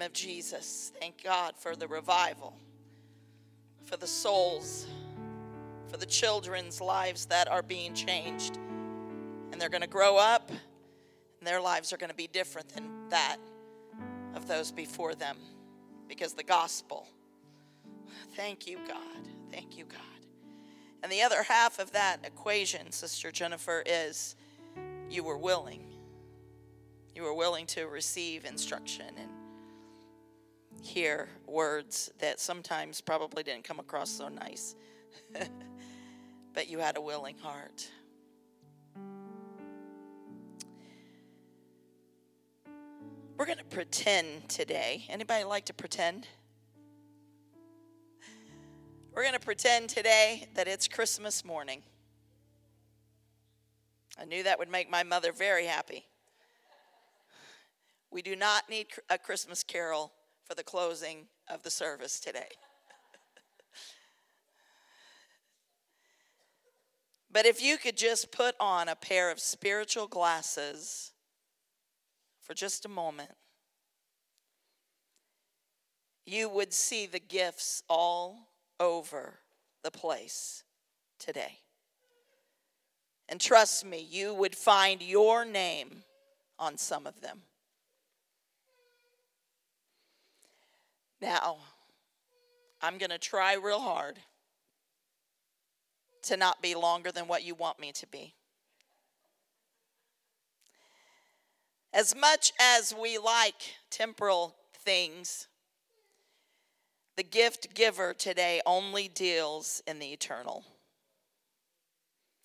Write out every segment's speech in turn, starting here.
Name of Jesus, thank God for the revival, for the souls, for the children's lives that are being changed. And they're going to grow up, and their lives are going to be different than that of those before them because the gospel. Thank you, God. Thank you, God. And the other half of that equation, Sister Jennifer, is you were willing. You were willing to receive instruction and hear words that sometimes probably didn't come across so nice. but you had a willing heart. We're going to pretend today. Anybody like to pretend? We're going to pretend today that it's Christmas morning. I knew that would make my mother very happy. We do not need a Christmas carol for the closing of the service today. but if you could just put on a pair of spiritual glasses for just a moment, you would see the gifts all over the place today. And trust me, you would find your name on some of them. Now, I'm going to try real hard to not be longer than what you want me to be. As much as we like temporal things, the gift giver today only deals in the eternal.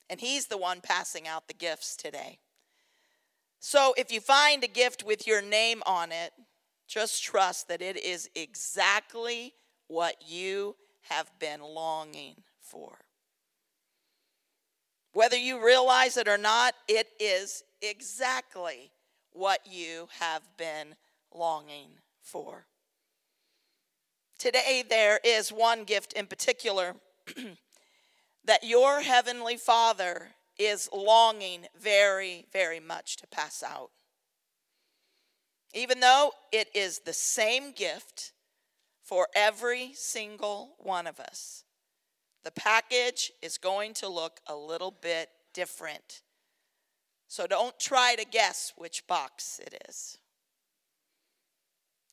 And he's the one passing out the gifts today. So if you find a gift with your name on it, just trust that it is exactly what you have been longing for. Whether you realize it or not, it is exactly what you have been longing for. Today, there is one gift in particular that your Heavenly Father is longing very, very much to pass out. Even though it is the same gift for every single one of us, the package is going to look a little bit different. So don't try to guess which box it is.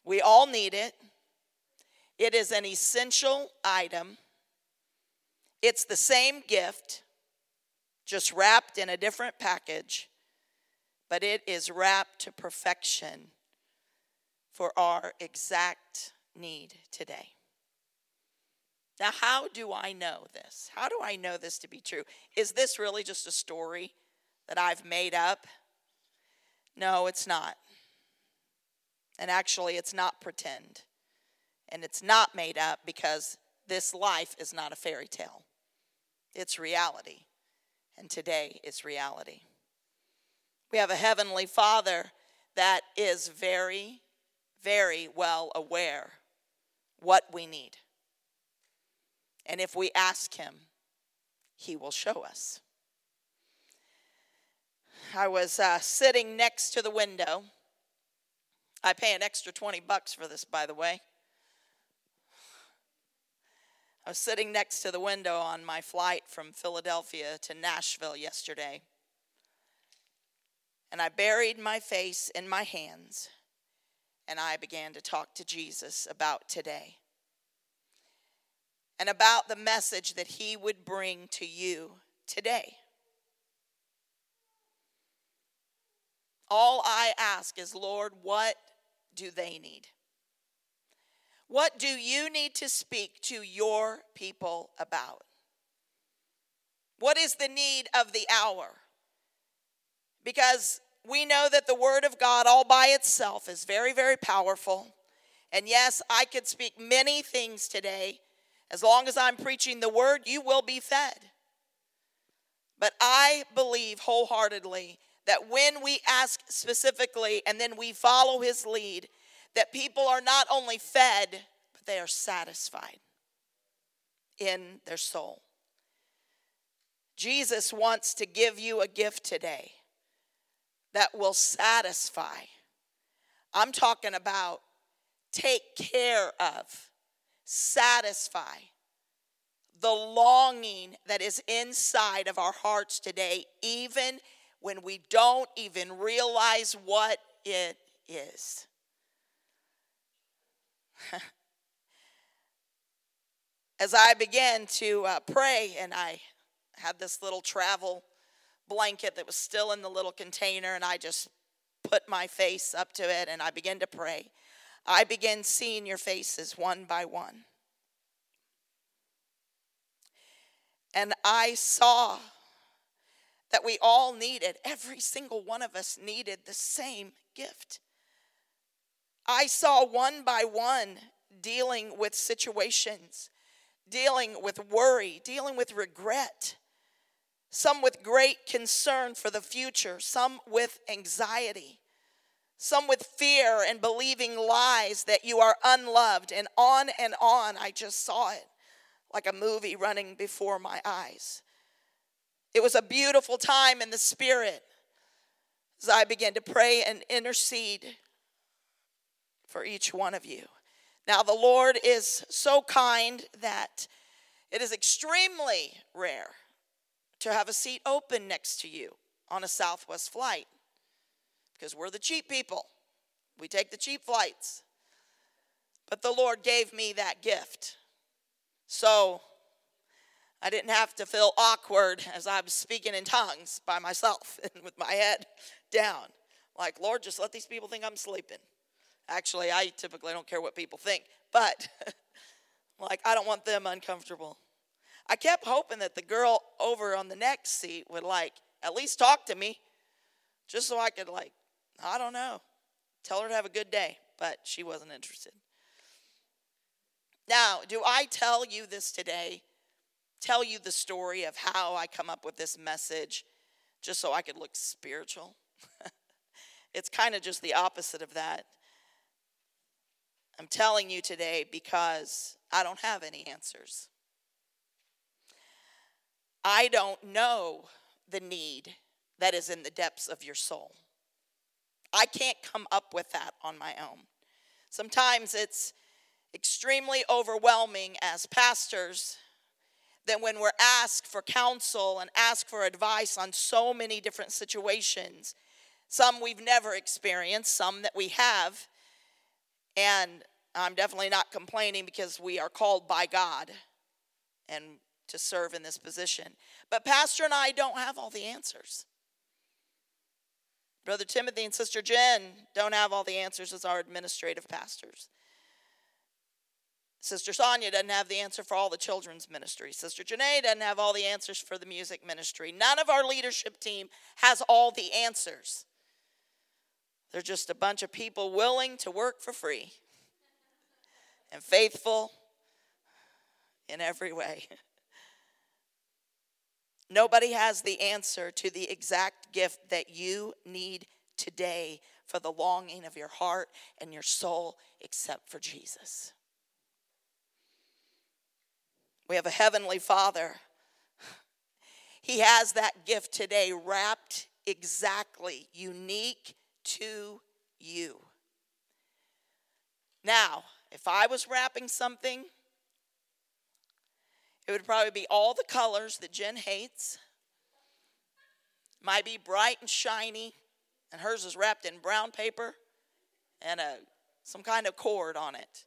We all need it. It is an essential item it's the same gift, just wrapped in a different package, but it is wrapped to perfection for our exact need today. Now, how do I know this? How do I know this to be true? Is this really just a story that I've made up? No, it's not. And actually, it's not pretend. And it's not made up because this life is not a fairy tale. It's reality. And today is reality. We have a heavenly Father that is very, very well aware what we need. And if we ask Him, He will show us. I was uh, sitting next to the window. I pay an extra 20 bucks for this, by the way. I was sitting next to the window on my flight from Philadelphia to Nashville yesterday, and I buried my face in my hands and I began to talk to Jesus about today and about the message that he would bring to you today. All I ask is, Lord, what do they need? What do you need to speak to your people about? What is the need of the hour? Because we know that the Word of God all by itself is very, very powerful. And yes, I could speak many things today. As long as I'm preaching the Word, you will be fed. But I believe wholeheartedly that when we ask specifically and then we follow His lead, that people are not only fed, but they are satisfied in their soul. Jesus wants to give you a gift today that will satisfy. I'm talking about take care of, satisfy the longing that is inside of our hearts today, even when we don't even realize what it is. As I began to uh, pray, and I had this little travel blanket that was still in the little container, and I just put my face up to it and I began to pray. I began seeing your faces one by one. And I saw that we all needed, every single one of us needed the same gift. I saw one by one dealing with situations, dealing with worry, dealing with regret, some with great concern for the future, some with anxiety, some with fear and believing lies that you are unloved, and on and on. I just saw it like a movie running before my eyes. It was a beautiful time in the Spirit as I began to pray and intercede for each one of you. Now, the Lord is so kind that it is extremely rare to have a seat open next to you on a Southwest flight because we're the cheap people. We take the cheap flights. But the Lord gave me that gift. So I didn't have to feel awkward as I was speaking in tongues by myself and with my head down. Like, Lord, just let these people think I'm sleeping. Actually, I typically don't care what people think, but like, I don't want them uncomfortable. I kept hoping that the girl over on the next seat would like at least talk to me just so I could like I don't know, tell her to have a good day, but she wasn't interested. Now, do I tell you this today? Tell you the story of how I come up with this message just so I could look spiritual? it's kind of just the opposite of that. I'm telling you today because I don't have any answers. I don't know the need that is in the depths of your soul. I can't come up with that on my own. Sometimes it's extremely overwhelming as pastors that when we're asked for counsel and asked for advice on so many different situations, some we've never experienced, some that we have. And I'm definitely not complaining because we are called by God and to serve in this position. But Pastor and I don't have all the answers. Brother Timothy and Sister Jen don't have all the answers as our administrative pastors. Sister Sonia doesn't have the answer for all the children's ministry. Sister Janae doesn't have all the answers for the music ministry. None of our leadership team has all the answers. They're just a bunch of people willing to work for free and faithful in every way. Nobody has the answer to the exact gift that you need today for the longing of your heart and your soul except for Jesus. We have a heavenly Father. He has that gift today wrapped exactly, unique to you. Now, if I was wrapping something it would probably be all the colors that Jen hates. Might be bright and shiny, and hers is wrapped in brown paper and a, some kind of cord on it.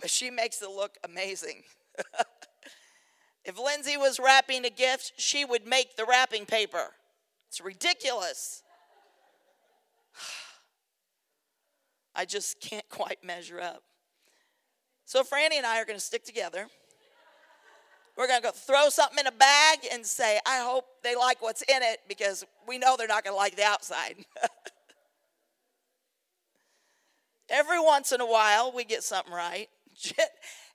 But she makes it look amazing. if Lindsay was wrapping a gift, she would make the wrapping paper. It's ridiculous. I just can't quite measure up. So Franny and I are going to stick together. We're going to go throw something in a bag and say, I hope they like what's in it because we know they're not going to like the outside. Every once in a while, we get something right.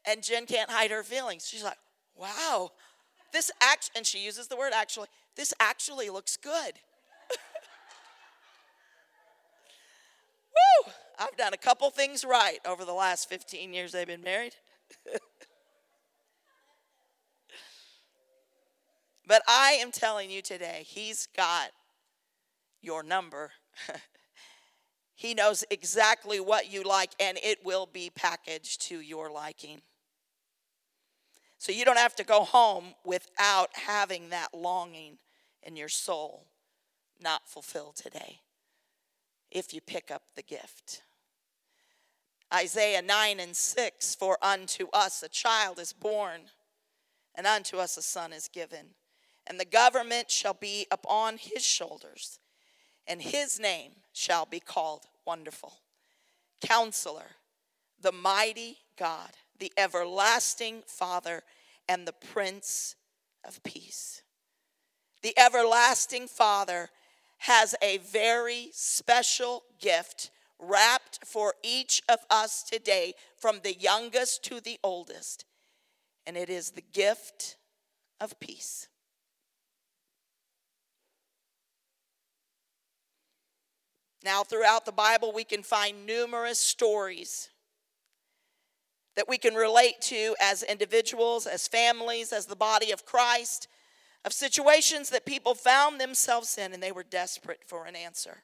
and Jen can't hide her feelings. She's like, wow, this act, and she uses the word actually, this actually looks good. Woo! I've done a couple things right over the last 15 years they've been married. but I am telling you today, he's got your number. he knows exactly what you like, and it will be packaged to your liking. So you don't have to go home without having that longing in your soul not fulfilled today if you pick up the gift. Isaiah 9 and 6 For unto us a child is born, and unto us a son is given, and the government shall be upon his shoulders, and his name shall be called Wonderful, Counselor, the Mighty God, the Everlasting Father, and the Prince of Peace. The Everlasting Father has a very special gift wrapped for each of us today, from the youngest to the oldest, and it is the gift of peace. Now, throughout the Bible, we can find numerous stories that we can relate to as individuals, as families, as the body of Christ, of situations that people found themselves in and they were desperate for an answer.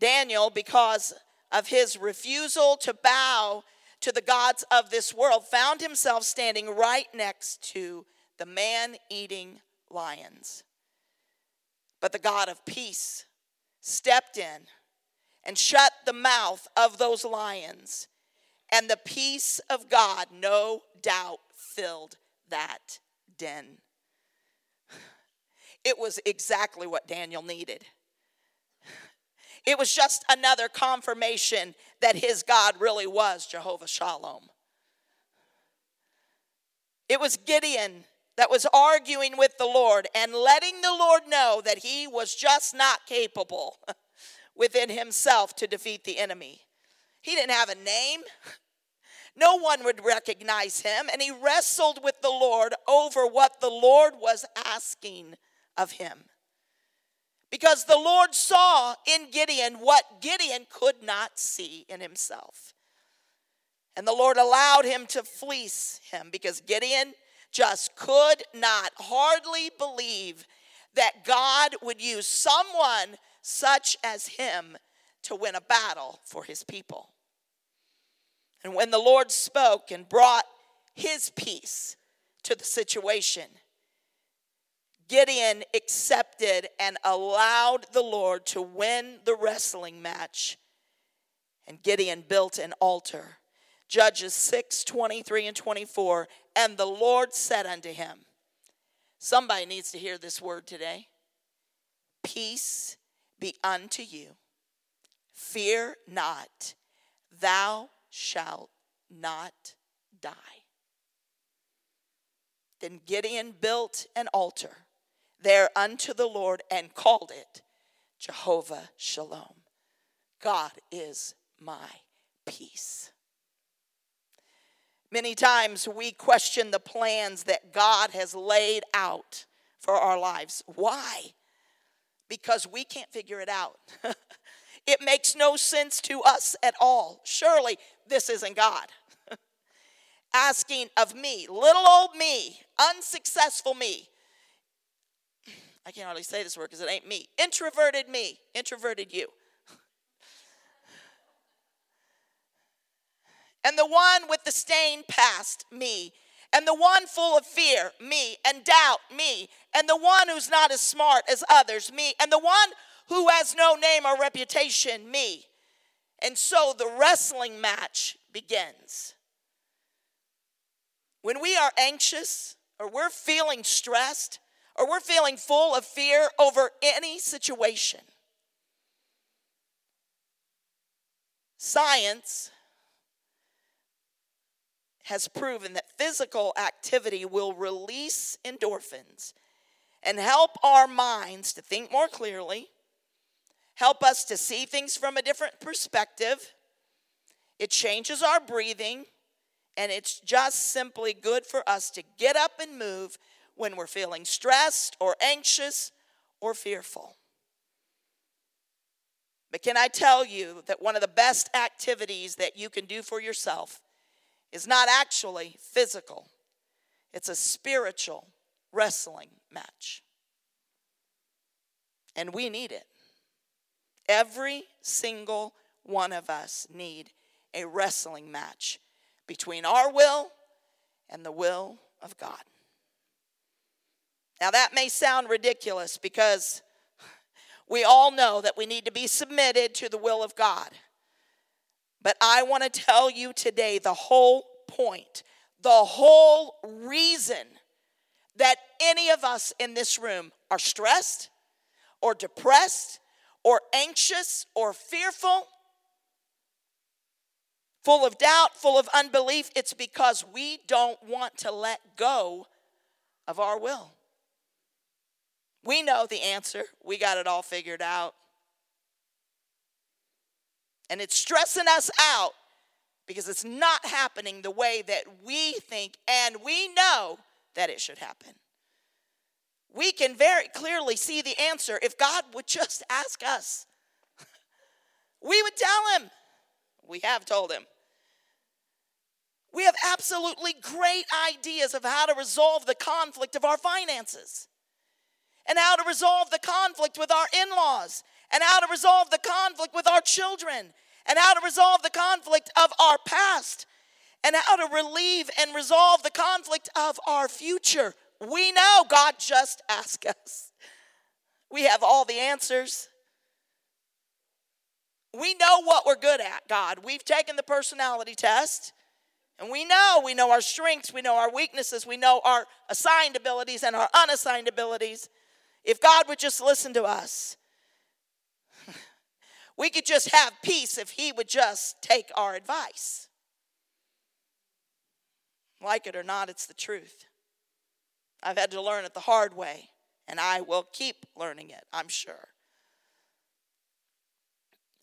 Daniel, because of his refusal to bow to the gods of this world, found himself standing right next to the man eating lions. But the God of peace stepped in and shut the mouth of those lions. And the peace of God, no doubt, filled that den. It was exactly what Daniel needed. It was just another confirmation that his God really was Jehovah Shalom. It was Gideon that was arguing with the Lord and letting the Lord know that he was just not capable within himself to defeat the enemy. He didn't have a name. No one would recognize him, and he wrestled with the Lord over what the Lord was asking of him. Because the Lord saw in Gideon what Gideon could not see in himself. And the Lord allowed him to fleece him because Gideon just could not hardly believe that God would use someone such as him to win a battle for his people. And when the Lord spoke and brought his peace to the situation, Gideon accepted and allowed the Lord to win the wrestling match. And Gideon built an altar. Judges 6 23 and 24. And the Lord said unto him, Somebody needs to hear this word today. Peace be unto you. Fear not, thou shalt not die. Then Gideon built an altar there unto the Lord and called it Jehovah Shalom. God is my peace. Many times we question the plans that God has laid out for our lives. Why? Because we can't figure it out. it makes no sense to us at all. Surely this isn't God. Asking of me, little old me, unsuccessful me, I can't hardly say this word because it ain't me. Introverted me, introverted you. And the one with the stain past, me. And the one full of fear, me. And doubt, me. And the one who's not as smart as others, me. And the one who has no name or reputation, me. And so the wrestling match begins. When we are anxious or we're feeling stressed, or we're feeling full of fear over any situation. Science has proven that physical activity will release endorphins and help our minds to think more clearly, help us to see things from a different perspective. It changes our breathing, and it's just simply good for us to get up and move when we're feeling stressed or anxious or fearful. But can I tell you that one of the best activities that you can do for yourself is not actually physical, it's a spiritual wrestling match. And we need it. Every single one of us need a wrestling match between our will and the will of God. Now, that may sound ridiculous because we all know that we need to be submitted to the will of God. But I want to tell you today the whole point, the whole reason that any of us in this room are stressed or depressed or anxious or fearful, full of doubt, full of unbelief, it's because we don't want to let go of our will. We know the answer, we got it all figured out. And it's stressing us out because it's not happening the way that we think and we know that it should happen. We can very clearly see the answer if God would just ask us. We would tell him. We have told him. We have absolutely great ideas of how to resolve the conflict of our finances and how to resolve the conflict with our in laws and how to resolve the conflict with our children and how to resolve the conflict of our past and how to relieve and resolve the conflict of our future. We know God just asked us. We have all the answers. We know what we're good at, God. We've taken the personality test. And we know, we know our strengths, we know our weaknesses, we know our assigned abilities and our unassigned abilities. If God would just listen to us, we could just have peace if He would just take our advice. Like it or not, it's the truth. I've had to learn it the hard way, and I will keep learning it, I'm sure.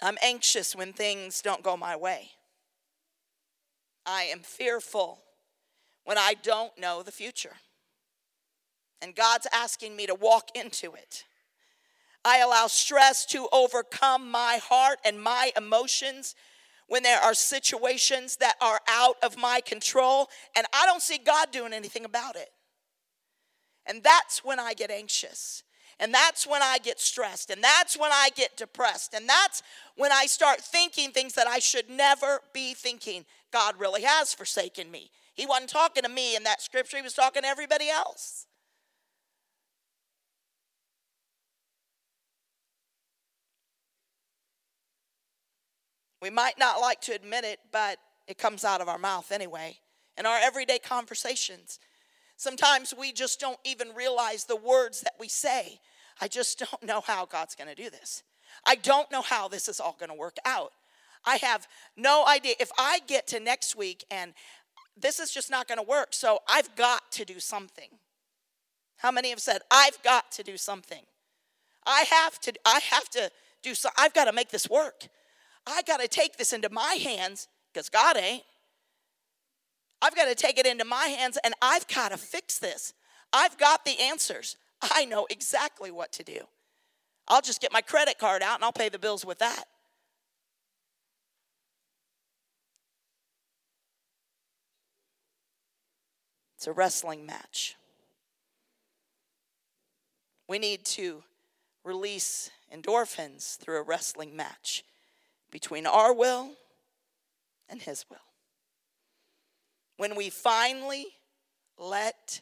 I'm anxious when things don't go my way. I am fearful when I don't know the future and God's asking me to walk into it. I allow stress to overcome my heart and my emotions when there are situations that are out of my control and I don't see God doing anything about it. And that's when I get anxious. And that's when I get stressed. And that's when I get depressed. And that's when I start thinking things that I should never be thinking. God really has forsaken me. He wasn't talking to me in that scripture, he was talking to everybody else. We might not like to admit it, but it comes out of our mouth anyway. In our everyday conversations, sometimes we just don't even realize the words that we say. I just don't know how God's going to do this. I don't know how this is all going to work out. I have no idea. If I get to next week and this is just not going to work, so I've got to do something. How many have said, I've got to do something? I have to, I have to do so, I've got to make this work. I got to take this into my hands because God ain't. I've got to take it into my hands and I've got to fix this. I've got the answers. I know exactly what to do. I'll just get my credit card out and I'll pay the bills with that. It's a wrestling match. We need to release endorphins through a wrestling match between our will and His will. When we finally let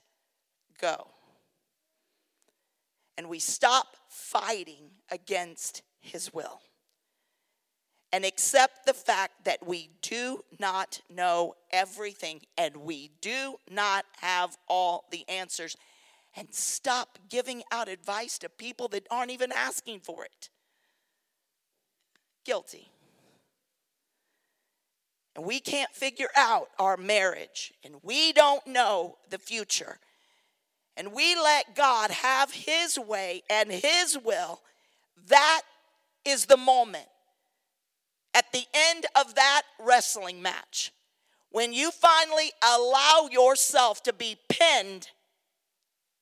go and we stop fighting against His will and accept the fact that we do not know everything and we do not have all the answers and stop giving out advice to people that aren't even asking for it. Guilty. And we can't figure out our marriage and we don't know the future, and we let God have His way and His will, that is the moment. At the end of that wrestling match when you finally allow yourself to be pinned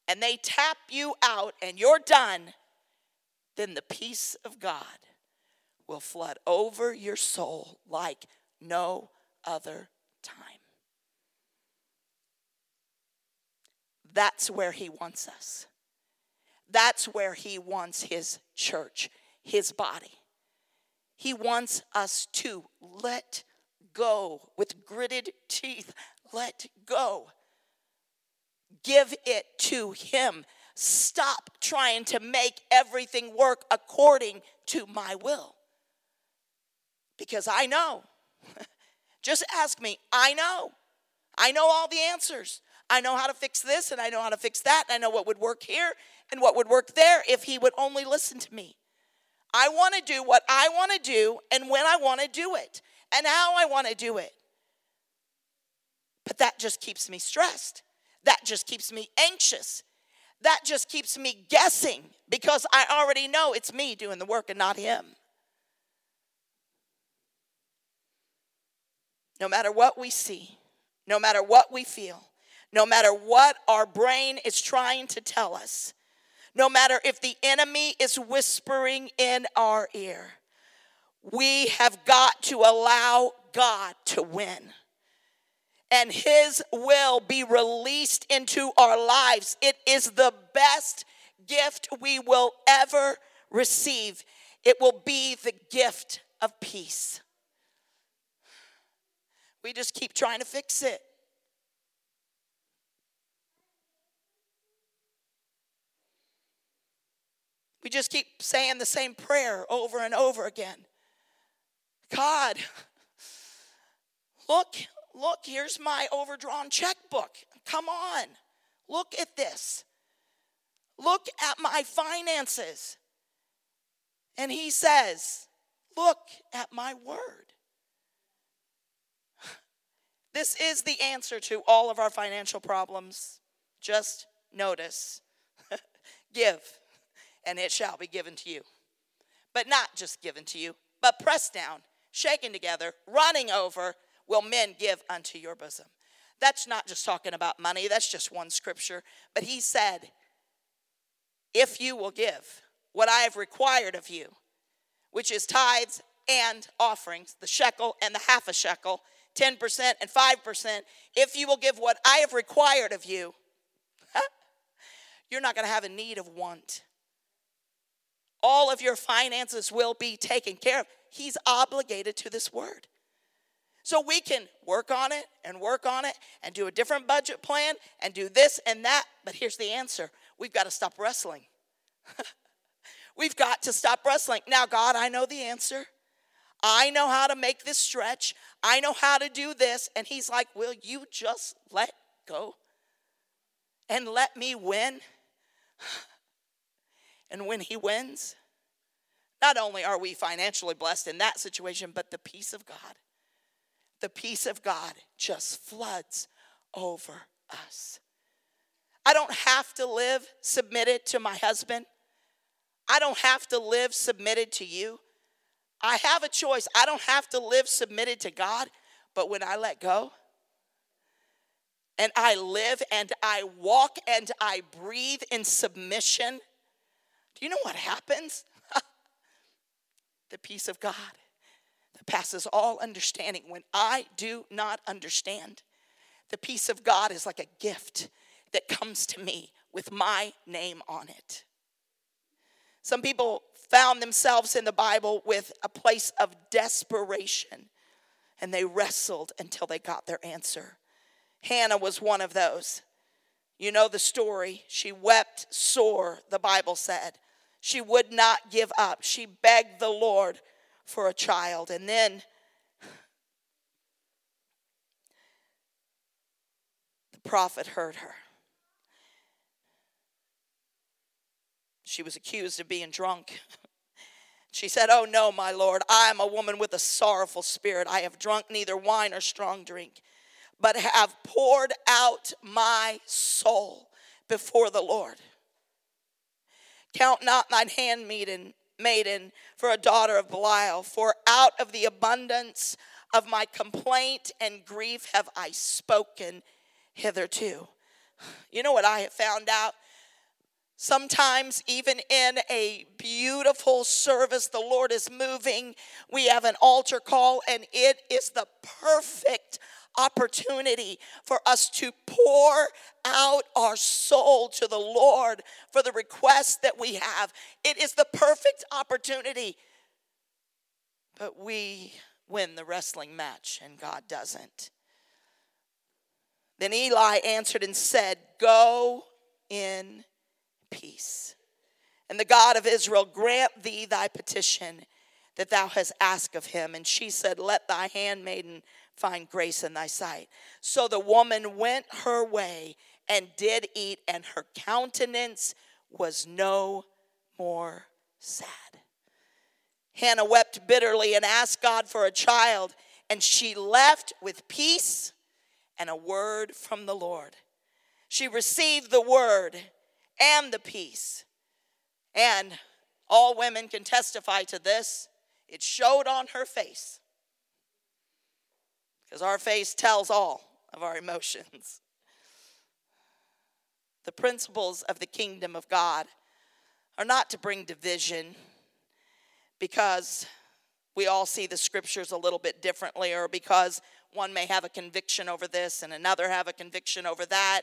and they tap you out and you're done, then the peace of God will flood over your soul like no other time. That's where He wants us. That's where He wants His church, His body. He wants us to let go with gritted teeth. Let go. Give it to Him. Stop trying to make everything work according to my will. Because I know. Just ask me. I know. I know all the answers. I know how to fix this and I know how to fix that. I know what would work here and what would work there if he would only listen to me. I want to do what I want to do and when I want to do it and how I want to do it. But that just keeps me stressed. That just keeps me anxious. That just keeps me guessing because I already know it's me doing the work and not him. No matter what we see, no matter what we feel, no matter what our brain is trying to tell us, no matter if the enemy is whispering in our ear, we have got to allow God to win and His will be released into our lives. It is the best gift we will ever receive. It will be the gift of peace. We just keep trying to fix it. We just keep saying the same prayer over and over again. God, look, look, here's my overdrawn checkbook. Come on, look at this. Look at my finances. And he says, Look at my word. This is the answer to all of our financial problems. Just notice give, and it shall be given to you. But not just given to you, but pressed down, shaken together, running over, will men give unto your bosom. That's not just talking about money, that's just one scripture. But he said, If you will give what I have required of you, which is tithes and offerings, the shekel and the half a shekel, 10% and 5%, if you will give what I have required of you, you're not going to have a need of want. All of your finances will be taken care of. He's obligated to this word. So we can work on it and work on it and do a different budget plan and do this and that. But here's the answer we've got to stop wrestling. we've got to stop wrestling. Now, God, I know the answer. I know how to make this stretch. I know how to do this. And he's like, Will you just let go and let me win? And when he wins, not only are we financially blessed in that situation, but the peace of God, the peace of God just floods over us. I don't have to live submitted to my husband. I don't have to live submitted to you. I have a choice. I don't have to live submitted to God, but when I let go and I live and I walk and I breathe in submission, do you know what happens? the peace of God that passes all understanding. When I do not understand, the peace of God is like a gift that comes to me with my name on it. Some people found themselves in the Bible with a place of desperation and they wrestled until they got their answer. Hannah was one of those. You know the story. She wept sore, the Bible said. She would not give up. She begged the Lord for a child. And then the prophet heard her. She was accused of being drunk. She said, Oh no, my Lord, I am a woman with a sorrowful spirit. I have drunk neither wine or strong drink, but have poured out my soul before the Lord. Count not thine handmaiden maiden for a daughter of Belial, for out of the abundance of my complaint and grief have I spoken hitherto. You know what I have found out? Sometimes, even in a beautiful service, the Lord is moving. We have an altar call, and it is the perfect opportunity for us to pour out our soul to the Lord for the requests that we have. It is the perfect opportunity. But we win the wrestling match, and God doesn't. Then Eli answered and said, Go in peace. And the God of Israel grant thee thy petition that thou hast asked of him. And she said, Let thy handmaiden find grace in thy sight. So the woman went her way and did eat, and her countenance was no more sad. Hannah wept bitterly and asked God for a child, and she left with peace and a word from the Lord. She received the word and the peace. And all women can testify to this. It showed on her face. Because our face tells all of our emotions. The principles of the kingdom of God are not to bring division because we all see the scriptures a little bit differently or because one may have a conviction over this and another have a conviction over that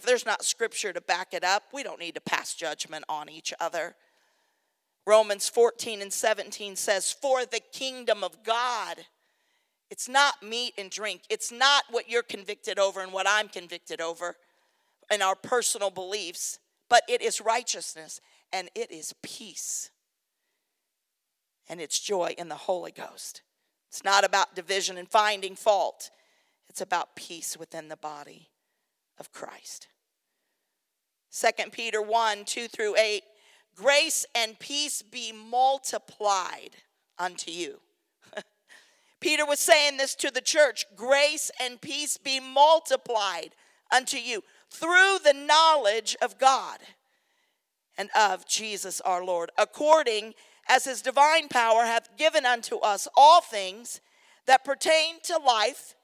if there's not scripture to back it up, we don't need to pass judgment on each other. Romans 14 and 17 says, For the kingdom of God, it's not meat and drink. It's not what you're convicted over and what I'm convicted over and our personal beliefs, but it is righteousness and it is peace. And it's joy in the Holy Ghost. It's not about division and finding fault, it's about peace within the body of Christ. 2 Peter 1 2 through 8 Grace and peace be multiplied unto you. Peter was saying this to the church grace and peace be multiplied unto you through the knowledge of God and of Jesus our Lord, according as his divine power hath given unto us all things that pertain to life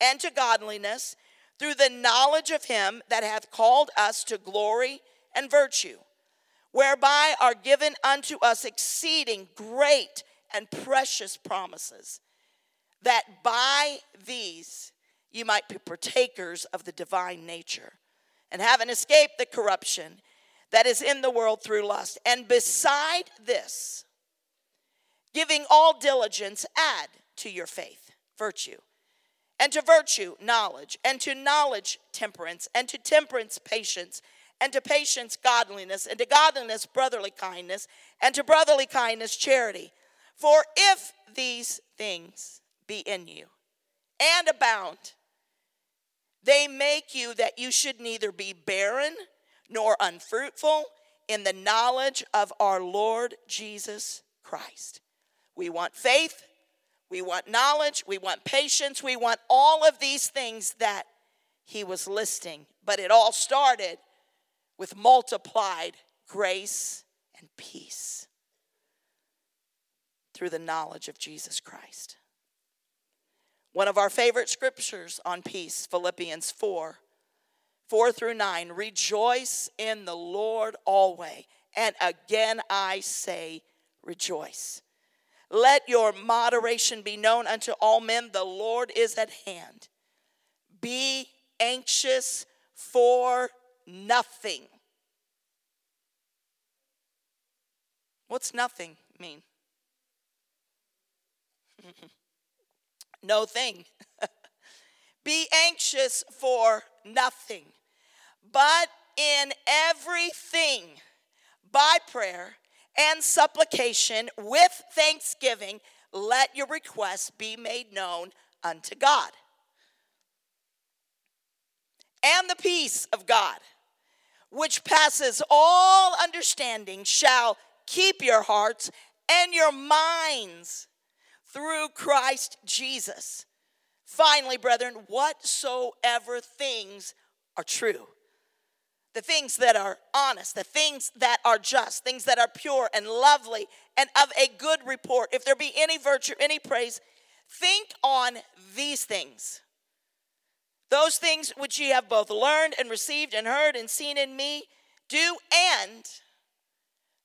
and to godliness through the knowledge of him that hath called us to glory and virtue, whereby are given unto us exceeding great and precious promises, that by these you might be partakers of the divine nature, and having escaped the corruption that is in the world through lust. And beside this, giving all diligence, add to your faith virtue and to virtue, knowledge, and to knowledge, temperance, and to temperance, patience, and to patience, godliness, and to godliness, brotherly kindness, and to brotherly kindness, charity. For if these things be in you and abound, they make you that you should neither be barren nor unfruitful in the knowledge of our Lord Jesus Christ. We want faith, we want knowledge, we want patience, we want all of these things that he was listing. But it all started with multiplied grace and peace through the knowledge of Jesus Christ. One of our favorite scriptures on peace, Philippians 4 4 through 9. Rejoice in the Lord always. And again I say, rejoice. Let your moderation be known unto all men. The Lord is at hand. Be anxious for nothing. What's nothing mean? no thing. Be anxious for nothing, but in everything, by prayer and supplication with thanksgiving, let your requests be made known unto God. And the peace of God, which passes all understanding, shall keep your hearts and your minds through Christ Jesus. Finally, brethren, whatsoever things are true, the things that are honest, the things that are just, things that are pure and lovely and of a good report, if there be any virtue, any praise, think on these things. Those things which ye have both learned and received and heard and seen in me, do, and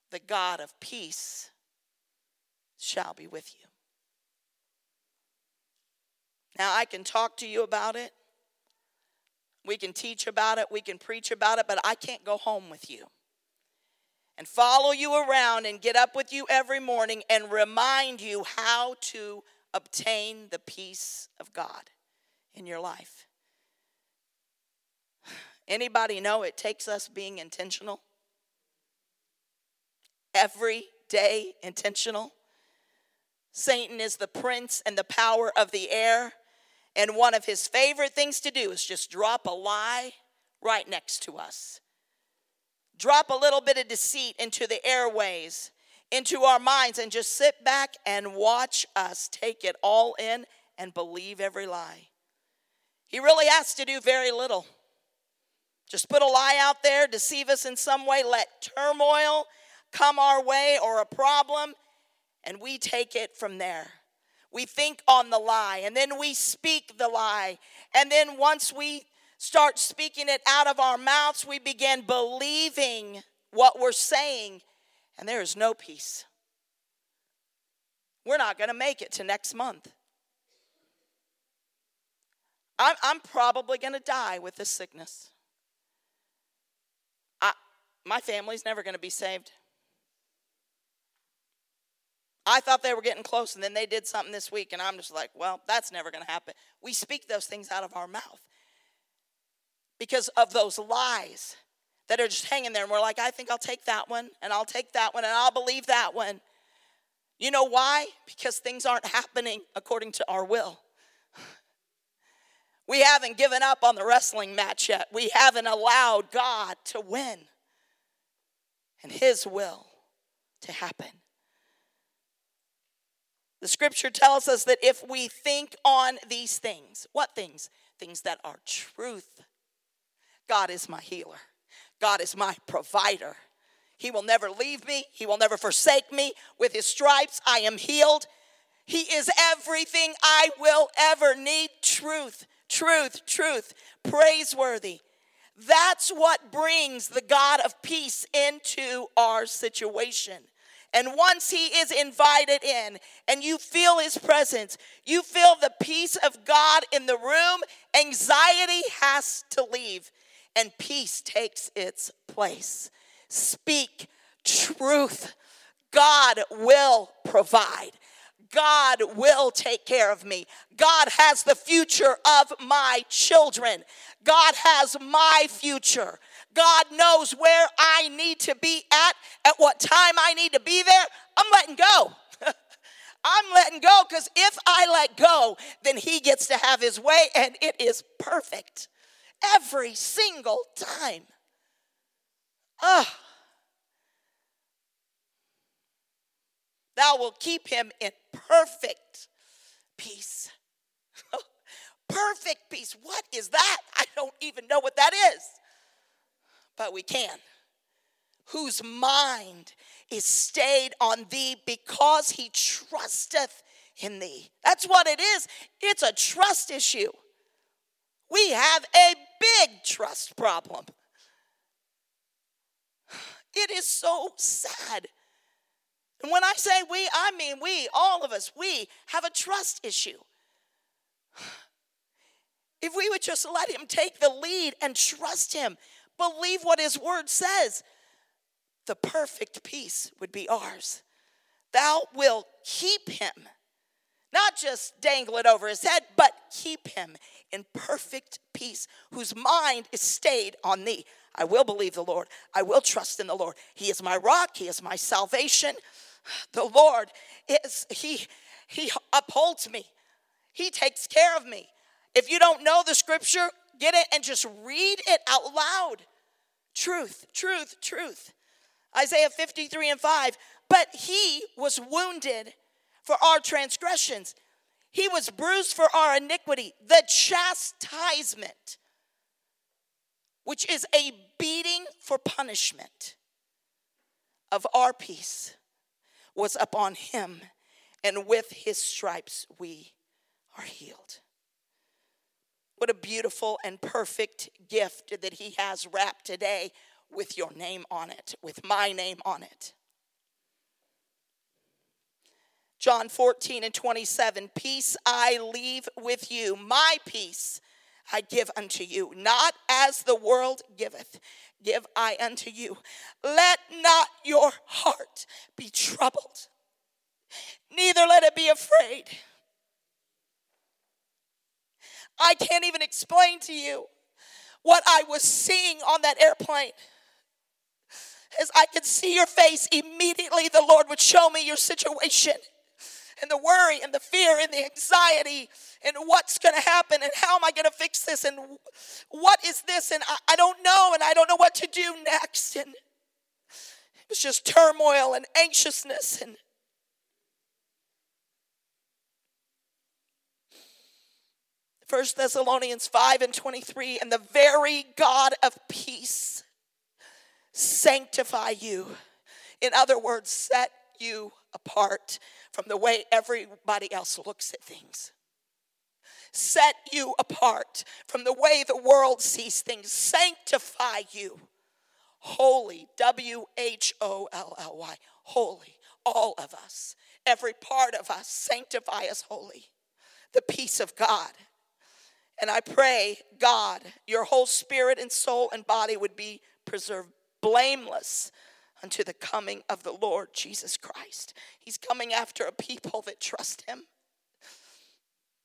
the God of peace shall be with you. Now, I can talk to you about it. We can teach about it. We can preach about it, but I can't go home with you and follow you around and get up with you every morning and remind you how to obtain the peace of God in your life. Anybody know it takes us being intentional? Every day intentional. Satan is the prince and the power of the air. And one of his favorite things to do is just drop a lie right next to us. Drop a little bit of deceit into the airways, into our minds, and just sit back and watch us take it all in and believe every lie. He really has to do very little. Just put a lie out there, deceive us in some way, let turmoil come our way or a problem, and we take it from there. We think on the lie, and then we speak the lie. And then once we start speaking it out of our mouths, we begin believing what we're saying, and there is no peace. We're not going to make it to next month. I'm, I'm probably going to die with this sickness. I, my family's never going to be saved. I thought they were getting close, and then they did something this week, and I'm just like, well, that's never going to happen. We speak those things out of our mouth because of those lies that are just hanging there. And we're like, I think I'll take that one, and I'll take that one, and I'll believe that one. You know why? Because things aren't happening according to our will. We haven't given up on the wrestling match yet. We haven't allowed God to win and His will to happen. The scripture tells us that if we think on these things, what things? Things that are truth. God is my healer, God is my provider. He will never leave me, He will never forsake me. With His stripes, I am healed. He is everything I will ever need. Truth, truth, truth, praiseworthy. That's what brings the God of peace into our situation. And once he is invited in and you feel his presence, you feel the peace of God in the room, anxiety has to leave and peace takes its place. Speak truth. God will provide. God will take care of me. God has the future of my children. God has my future. God knows where I need to be at, at what time I need to be there. I'm letting go. I'm letting go because if I let go, then He gets to have His way and it is perfect every single time. Ah. Thou will keep him in perfect peace. perfect peace. What is that? I don't even know what that is but we can. Whose mind is stayed on thee because he trusteth in thee. That's what it is. It's a trust issue. We have a big trust problem. It is so sad. And when I say we, I mean we, all of us, we have a trust issue. If we would just let him take the lead and trust him, believe what his word says, the perfect peace would be ours. Thou will keep him, not just dangle it over his head, but keep him in perfect peace, whose mind is stayed on thee. I will believe the Lord. I will trust in the Lord. He is my rock, he is my salvation. The Lord is he he upholds me. He takes care of me. If you don't know the scripture, get it and just read it out loud. Truth, truth, truth. Isaiah 53 and 5. But he was wounded for our transgressions, he was bruised for our iniquity. The chastisement, which is a beating for punishment of our peace, was upon him, and with his stripes we are healed. What a beautiful and perfect gift that he has wrapped today with your name on it, with my name on it. John 14 and 27 Peace I leave with you, my peace I give unto you, not as the world giveth, give I unto you. Let not your heart be troubled, neither let it be afraid. I can't even explain to you what I was seeing on that airplane. As I could see your face, immediately the Lord would show me your situation and the worry and the fear and the anxiety and what's going to happen and how am I going to fix this and what is this and I, I don't know and I don't know what to do next. And it was just turmoil and anxiousness and First Thessalonians 5 and 23, and the very God of peace sanctify you. In other words, set you apart from the way everybody else looks at things. Set you apart from the way the world sees things. Sanctify you. Wholly, W H O L L Y, wholly, all of us, every part of us, sanctify us wholly. The peace of God. And I pray, God, your whole spirit and soul and body would be preserved blameless unto the coming of the Lord Jesus Christ. He's coming after a people that trust him.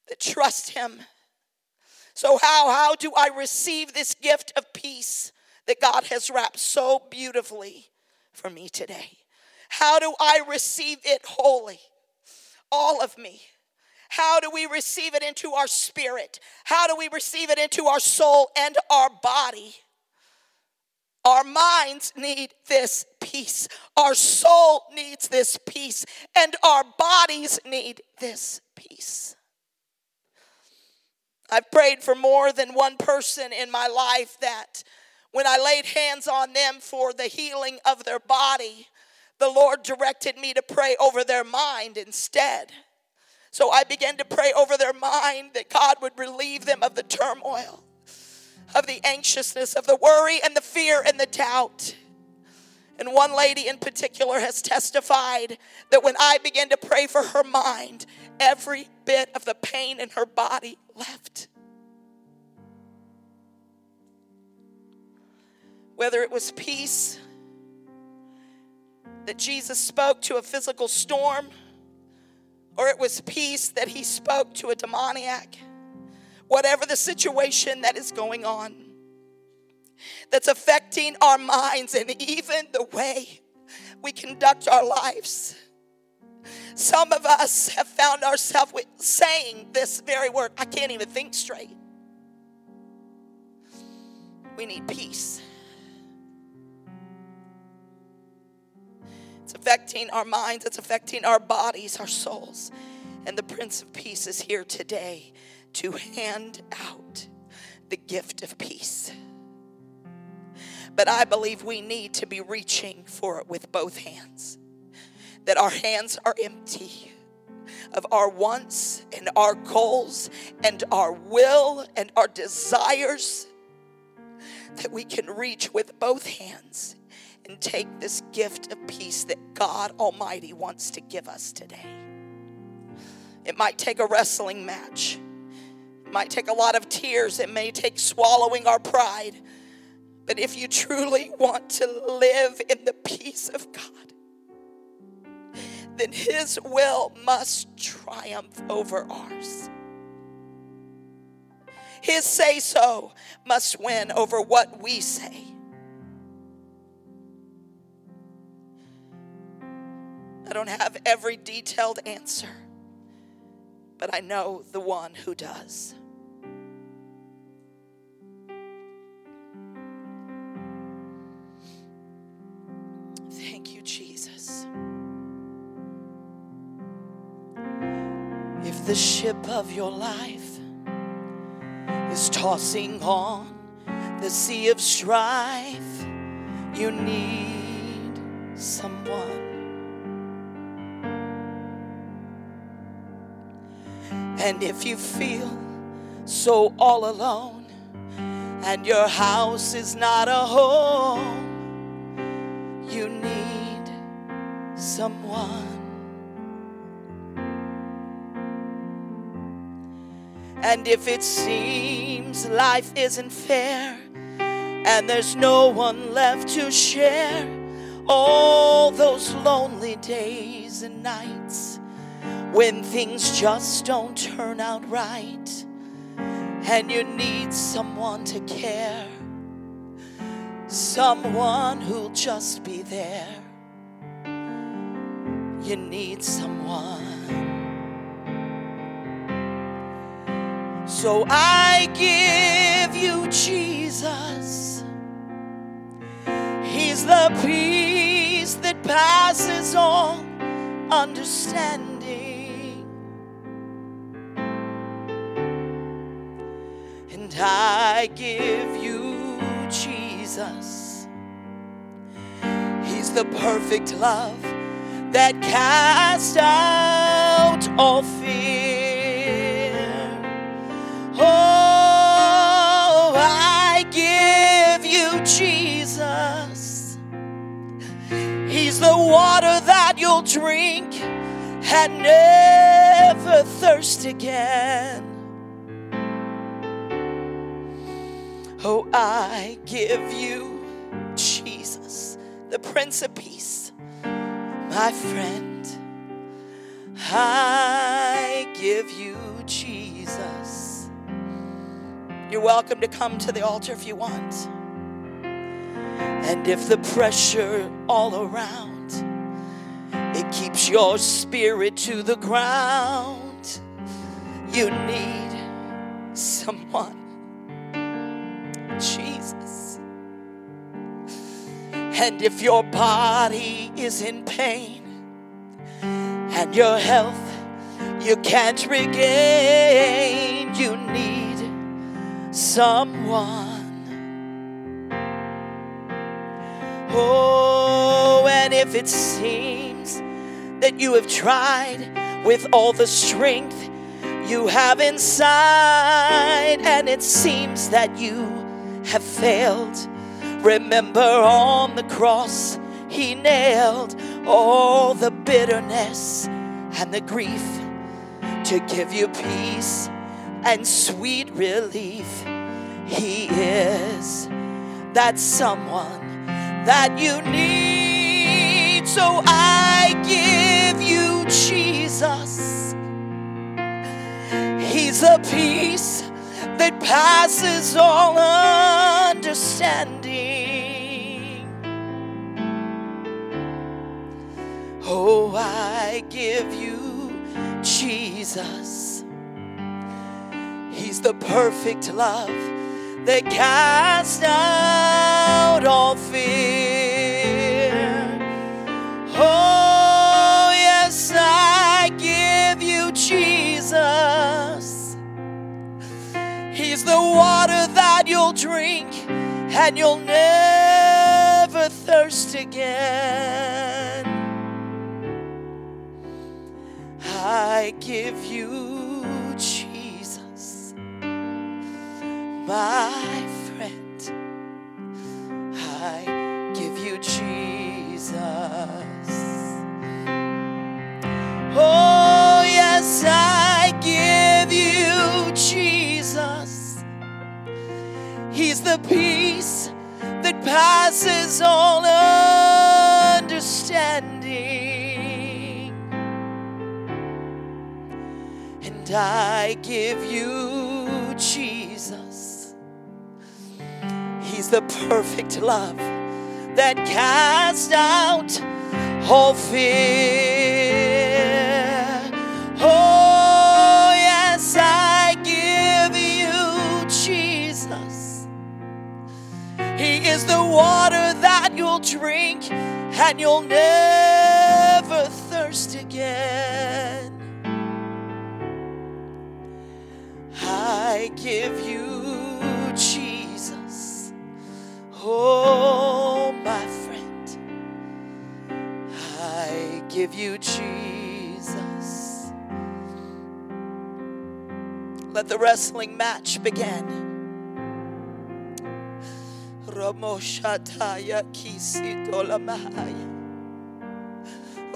That trust him. So how how do I receive this gift of peace that God has wrapped so beautifully for me today? How do I receive it wholly? All of me. How do we receive it into our spirit? How do we receive it into our soul and our body? Our minds need this peace. Our soul needs this peace. And our bodies need this peace. I've prayed for more than one person in my life that when I laid hands on them for the healing of their body, the Lord directed me to pray over their mind instead. So I began to pray over their mind that God would relieve them of the turmoil of the anxiousness, of the worry and the fear and the doubt. And one lady in particular has testified that when I began to pray for her mind, every bit of the pain in her body left. Whether it was peace that Jesus spoke to a physical storm, or it was peace that he spoke to a demoniac whatever the situation that is going on that's affecting our minds and even the way we conduct our lives. Some of us have found ourselves saying this very word I can't even think straight. We need peace. It's affecting our minds, it's affecting our bodies, our souls. And the Prince of Peace is here today to hand out the gift of peace. But I believe we need to be reaching for it with both hands. That our hands are empty of our wants and our goals and our will and our desires. That we can reach with both hands and take this gift of peace that God Almighty wants to give us today. It might take a wrestling match. It might take a lot of tears, it may take swallowing our pride. But if you truly want to live in the peace of God, then His will must triumph over ours. His say so must win over what we say. I don't have every detailed answer, but I know the one who does. Thank you, Jesus. If the ship of your life is tossing on the sea of strife, you need someone And if you feel so all alone and your house is not a home, you need someone. And if it seems life isn't fair and there's no one left to share all those lonely days and nights when things just don't turn out right and you need someone to care, someone who'll just be there. You need someone. So I give you Jesus. He's the peace that passes all understanding. I give you Jesus. He's the perfect love that casts out all fear. Oh, I give you Jesus. He's the water that you'll drink and never thirst again. Oh, I give you Jesus, the Prince of Peace, my friend. I give you Jesus. You're welcome to come to the altar if you want. And if the pressure all around it keeps your spirit to the ground, you need someone. And if your body is in pain and your health you can't regain, you need someone. Oh, and if it seems that you have tried with all the strength you have inside, and it seems that you have failed, remember on the cross he nailed all the bitterness and the grief to give you peace and sweet relief. He is that someone that you need. So I give you Jesus. He's a peace that passes all understanding. Oh, I give you Jesus. He's the perfect love that casts out all fear. Drink and you'll never thirst again. I give you Jesus, my friend. I give you Jesus. Oh, He's the peace that passes all understanding. And I give you Jesus. He's the perfect love that casts out all fear. Is the water that you'll drink and you'll never thirst again. I give you Jesus. Oh, my friend, I give you Jesus. Let the wrestling match begin. Ramoshataya kisitola mahaya.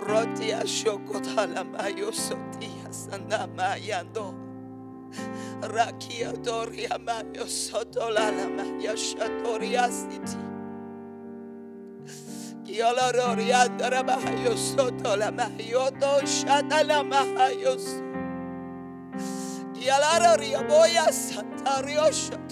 Rotia shokotala mayo sotia sanamayando. Rakia doria mayo sotola la maya shatoria city. Kiola roria dara mayo sotola mayo do shatala mayo. Kiola roria boya santario shatoya.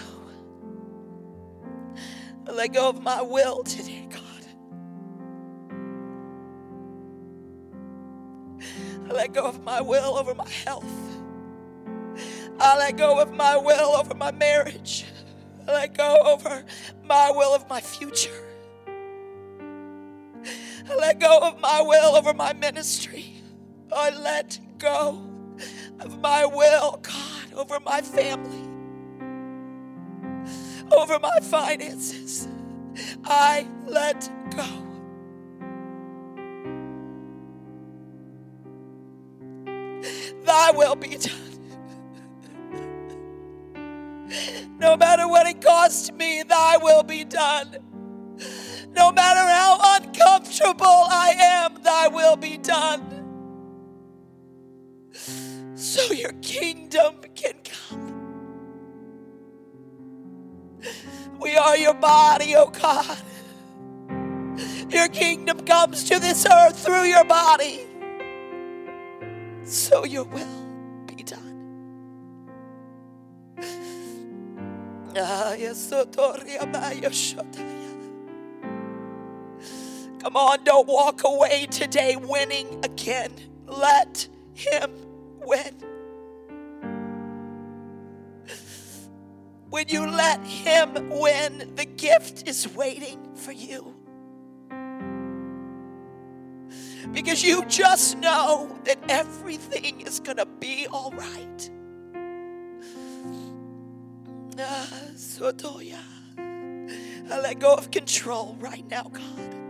Let go of my will today, God. I let go of my will over my health. I let go of my will over my marriage. I let go over my will of my future. I let go of my will over my ministry. I let go of my will, God, over my family, over my finances. I let go. Thy will be done. No matter what it costs me, thy will be done. No matter how uncomfortable I am, thy will be done. So your kingdom We are your body, oh God. Your kingdom comes to this earth through your body. So your will be done. Ah. Come on, don't walk away today winning again. Let him win. When you let him win, the gift is waiting for you. Because you just know that everything is going to be all right. Ah. I let go of control right now, God.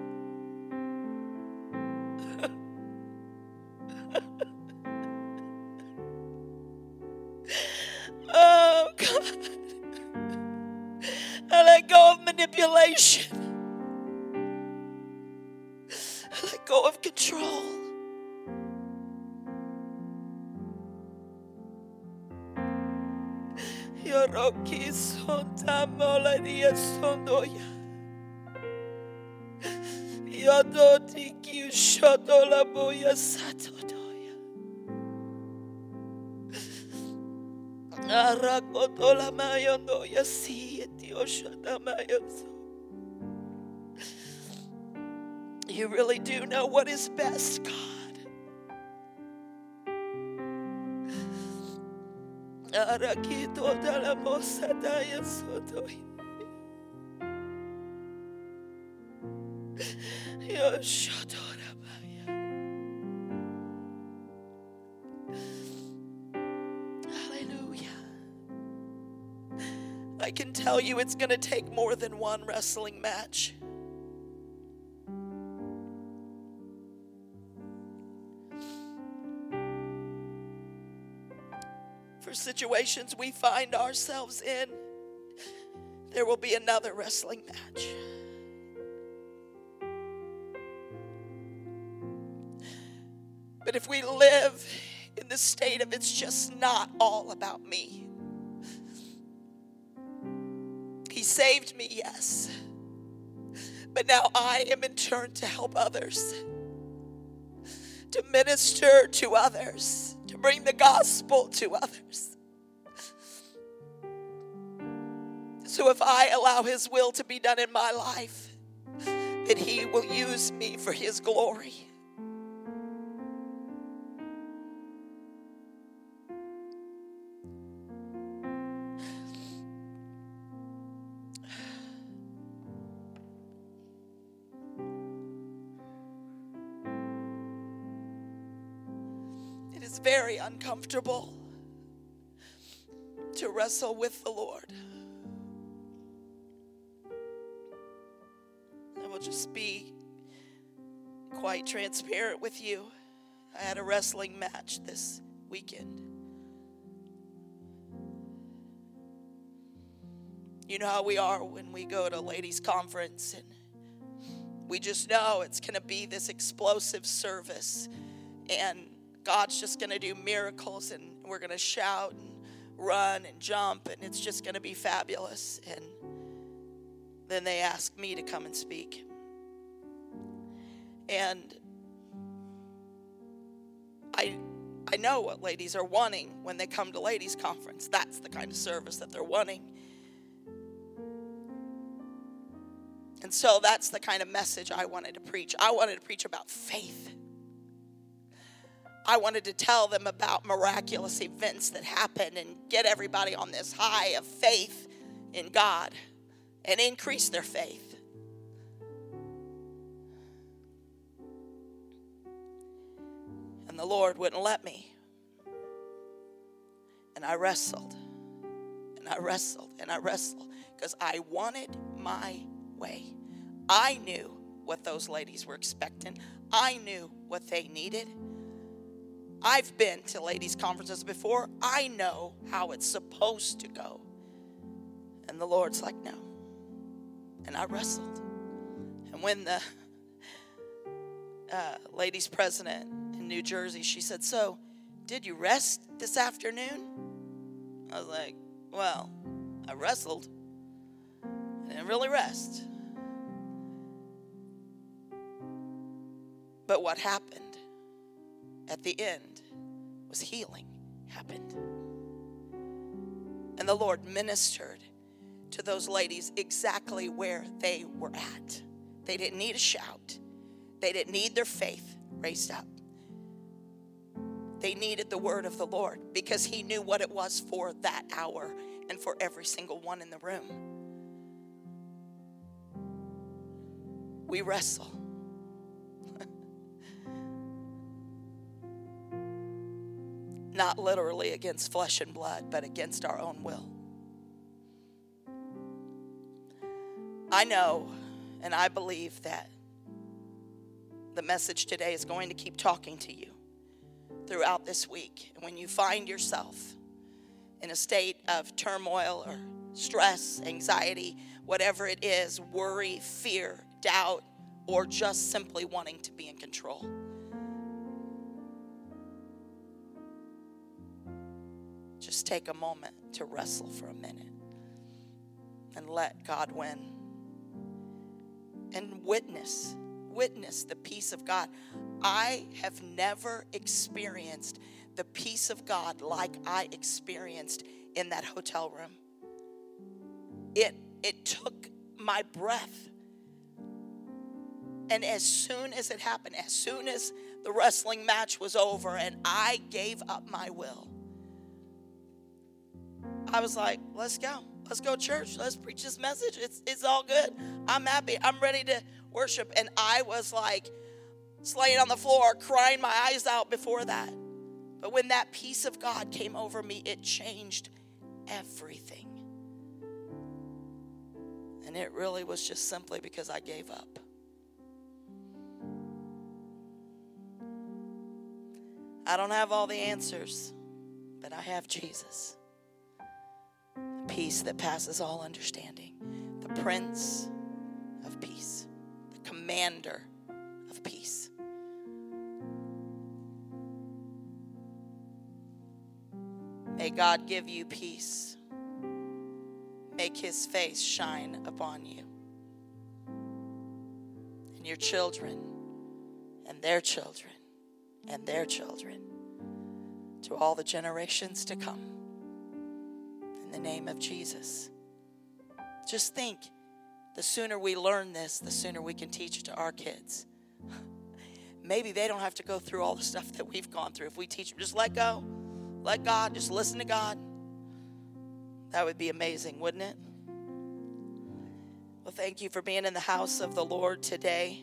Let go of control. Yoroki sonta molaria sondoya. Yodoti ki shodola boya satodoya. Arakotola mayondoya si etio shadamayoso. You really do know what is best, God. Hallelujah. I can tell you it's going to take more than one wrestling match. Situations we find ourselves in, there will be another wrestling match. But if we live in the state of it's just not all about me, He saved me, yes. But now I am in turn to help others, to minister to others, to bring the gospel to others. So if I allow His will to be done in my life, then He will use me for His glory. It is very uncomfortable to wrestle with the Lord. Quite transparent with you. I had a wrestling match this weekend. You know how we are when we go to ladies' conference and we just know it's going to be this explosive service and God's just going to do miracles and we're going to shout and run and jump and it's just going to be fabulous. And then they ask me to come and speak. And I I know what ladies are wanting when they come to ladies conference. That's the kind of service that they're wanting. And so that's the kind of message I wanted to preach. I wanted to preach about faith. I wanted to tell them about miraculous events that happen and get everybody on this high of faith in God and increase their faith. And the Lord wouldn't let me. And I wrestled and I wrestled and I wrestled because I wanted my way. I knew what those ladies were expecting, I knew what they needed. I've been to ladies' conferences before. I know how it's supposed to go. And the Lord's like, no. And I wrestled. And when the uh, ladies' president New Jersey, she said, So, did you rest this afternoon? I was like, Well, I wrestled. I didn't really rest. But what happened at the end was healing happened. And the Lord ministered to those ladies exactly where they were at. They didn't need a shout, they didn't need their faith raised up. They needed the word of the Lord because He knew what it was for that hour and for every single one in the room. We wrestle. Not literally against flesh and blood, but against our own will. I know and I believe that the message today is going to keep talking to you throughout this week. And when you find yourself in a state of turmoil or stress, anxiety, whatever it is, worry, fear, doubt, or just simply wanting to be in control. Just take a moment to wrestle for a minute and let God win. And witness, witness the peace of God. I have never experienced the peace of God like I experienced in that hotel room. It it took my breath. And as soon as it happened, as soon as the wrestling match was over and I gave up my will, I was like, let's go. Let's go church. Let's preach this message. It's, it's all good. I'm happy. I'm ready to worship. And I was like laying on the floor, crying my eyes out before that. But when that peace of God came over me, it changed everything. And it really was just simply because I gave up. I don't have all the answers, but I have Jesus peace that passes all understanding, the Prince of Peace, Commander of Peace. May God give you peace. Make his face shine upon you and your children and their children and their children to all the generations to come in the name of Jesus. Just think the sooner we learn this, the sooner we can teach it to our kids. Maybe they don't have to go through all the stuff that we've gone through. If we teach them, just let go, let God, just listen to God. That would be amazing, wouldn't it? Well, thank you for being in the house of the Lord today.